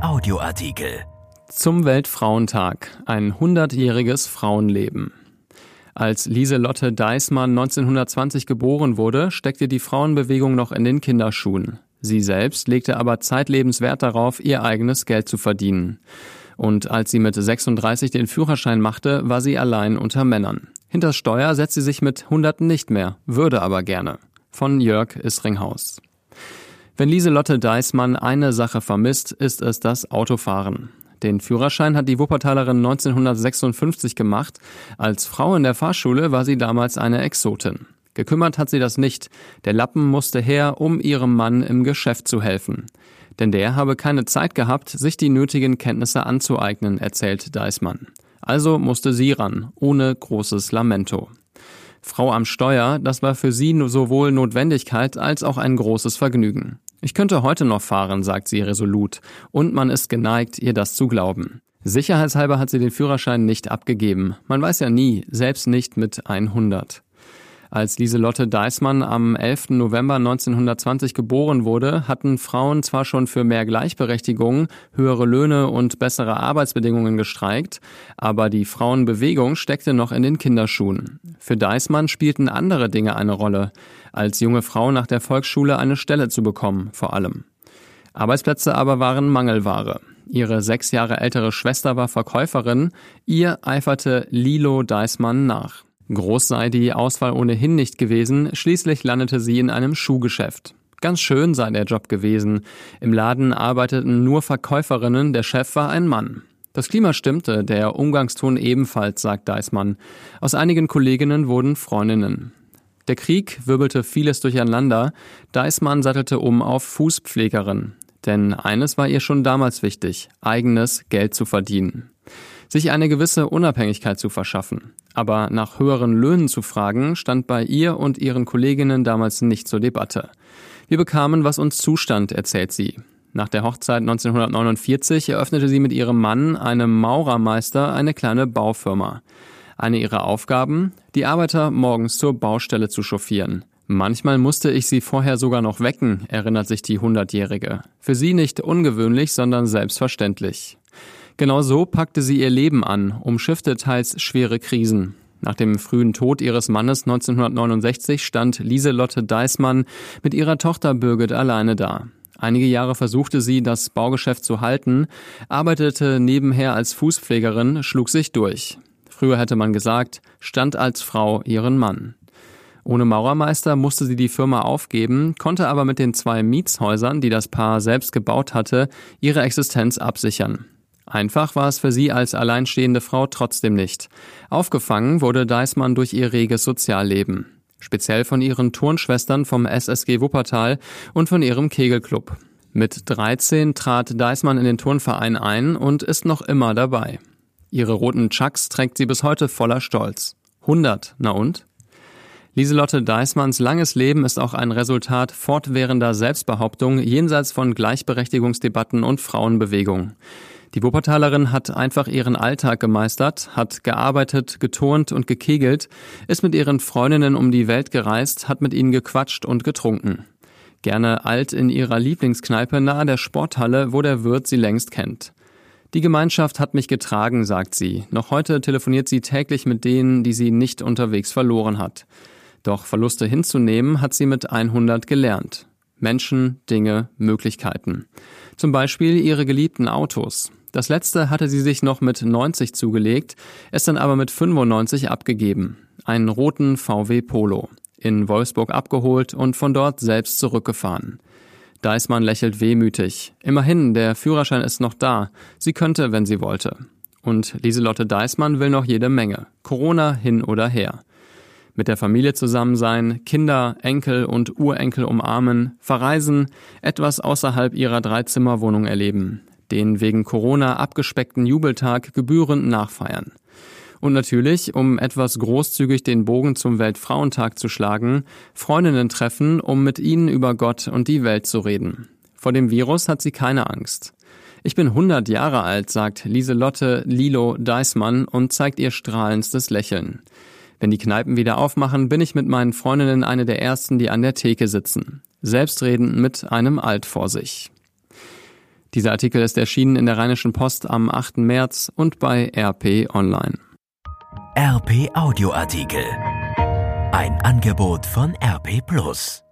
Audioartikel. Zum Weltfrauentag. Ein 100-jähriges Frauenleben. Als Lieselotte Deismann 1920 geboren wurde, steckte die Frauenbewegung noch in den Kinderschuhen. Sie selbst legte aber zeitlebens Wert darauf, ihr eigenes Geld zu verdienen. Und als sie mit 36 den Führerschein machte, war sie allein unter Männern. Hinters Steuer setzt sie sich mit Hunderten nicht mehr, würde aber gerne. Von Jörg Isringhaus. Wenn Lieselotte Deismann eine Sache vermisst, ist es das Autofahren. Den Führerschein hat die Wuppertalerin 1956 gemacht. Als Frau in der Fahrschule war sie damals eine Exotin. Gekümmert hat sie das nicht. Der Lappen musste her, um ihrem Mann im Geschäft zu helfen. Denn der habe keine Zeit gehabt, sich die nötigen Kenntnisse anzueignen, erzählt Deismann. Also musste sie ran, ohne großes Lamento. Frau am Steuer, das war für sie sowohl Notwendigkeit als auch ein großes Vergnügen. Ich könnte heute noch fahren, sagt sie resolut, und man ist geneigt, ihr das zu glauben. Sicherheitshalber hat sie den Führerschein nicht abgegeben. Man weiß ja nie, selbst nicht mit 100. Als Lieselotte Deismann am 11. November 1920 geboren wurde, hatten Frauen zwar schon für mehr Gleichberechtigung, höhere Löhne und bessere Arbeitsbedingungen gestreikt, aber die Frauenbewegung steckte noch in den Kinderschuhen. Für Deismann spielten andere Dinge eine Rolle, als junge Frau nach der Volksschule eine Stelle zu bekommen, vor allem. Arbeitsplätze aber waren Mangelware. Ihre sechs Jahre ältere Schwester war Verkäuferin, ihr eiferte Lilo Deismann nach. Groß sei die Auswahl ohnehin nicht gewesen, schließlich landete sie in einem Schuhgeschäft. Ganz schön sei der Job gewesen. Im Laden arbeiteten nur Verkäuferinnen, der Chef war ein Mann. Das Klima stimmte, der Umgangston ebenfalls, sagt Deismann. Aus einigen Kolleginnen wurden Freundinnen. Der Krieg wirbelte vieles durcheinander. Deismann sattelte um auf Fußpflegerin. Denn eines war ihr schon damals wichtig, eigenes Geld zu verdienen sich eine gewisse Unabhängigkeit zu verschaffen. Aber nach höheren Löhnen zu fragen, stand bei ihr und ihren Kolleginnen damals nicht zur Debatte. Wir bekamen, was uns zustand, erzählt sie. Nach der Hochzeit 1949 eröffnete sie mit ihrem Mann, einem Maurermeister, eine kleine Baufirma. Eine ihrer Aufgaben, die Arbeiter morgens zur Baustelle zu chauffieren. Manchmal musste ich sie vorher sogar noch wecken, erinnert sich die Hundertjährige. Für sie nicht ungewöhnlich, sondern selbstverständlich. Genau so packte sie ihr Leben an, umschiffte teils schwere Krisen. Nach dem frühen Tod ihres Mannes 1969 stand Lieselotte Deismann mit ihrer Tochter Birgit alleine da. Einige Jahre versuchte sie, das Baugeschäft zu halten, arbeitete nebenher als Fußpflegerin, schlug sich durch. Früher hätte man gesagt, stand als Frau ihren Mann. Ohne Maurermeister musste sie die Firma aufgeben, konnte aber mit den zwei Mietshäusern, die das Paar selbst gebaut hatte, ihre Existenz absichern. Einfach war es für sie als alleinstehende Frau trotzdem nicht. Aufgefangen wurde Deismann durch ihr reges Sozialleben. Speziell von ihren Turnschwestern vom SSG Wuppertal und von ihrem Kegelclub. Mit 13 trat Deismann in den Turnverein ein und ist noch immer dabei. Ihre roten Chucks trägt sie bis heute voller Stolz. 100, na und? Lieselotte Deismanns langes Leben ist auch ein Resultat fortwährender Selbstbehauptung jenseits von Gleichberechtigungsdebatten und Frauenbewegung. Die Wuppertalerin hat einfach ihren Alltag gemeistert, hat gearbeitet, geturnt und gekegelt, ist mit ihren Freundinnen um die Welt gereist, hat mit ihnen gequatscht und getrunken. Gerne alt in ihrer Lieblingskneipe nahe der Sporthalle, wo der Wirt sie längst kennt. Die Gemeinschaft hat mich getragen, sagt sie. Noch heute telefoniert sie täglich mit denen, die sie nicht unterwegs verloren hat. Doch Verluste hinzunehmen hat sie mit 100 gelernt. Menschen, Dinge, Möglichkeiten. Zum Beispiel ihre geliebten Autos. Das letzte hatte sie sich noch mit 90 zugelegt, es dann aber mit 95 abgegeben. Einen roten VW Polo. In Wolfsburg abgeholt und von dort selbst zurückgefahren. Deismann lächelt wehmütig. Immerhin, der Führerschein ist noch da. Sie könnte, wenn sie wollte. Und Lieselotte Deismann will noch jede Menge. Corona hin oder her. Mit der Familie zusammen sein, Kinder, Enkel und Urenkel umarmen, verreisen, etwas außerhalb ihrer Dreizimmerwohnung erleben den wegen Corona abgespeckten Jubeltag gebührend nachfeiern. Und natürlich, um etwas großzügig den Bogen zum Weltfrauentag zu schlagen, Freundinnen treffen, um mit ihnen über Gott und die Welt zu reden. Vor dem Virus hat sie keine Angst. Ich bin 100 Jahre alt, sagt Lieselotte Lilo Deismann und zeigt ihr strahlendstes Lächeln. Wenn die Kneipen wieder aufmachen, bin ich mit meinen Freundinnen eine der ersten, die an der Theke sitzen. Selbstredend mit einem Alt vor sich. Dieser Artikel ist erschienen in der Rheinischen Post am 8. März und bei RP Online. RP Audioartikel. Ein Angebot von RP Plus.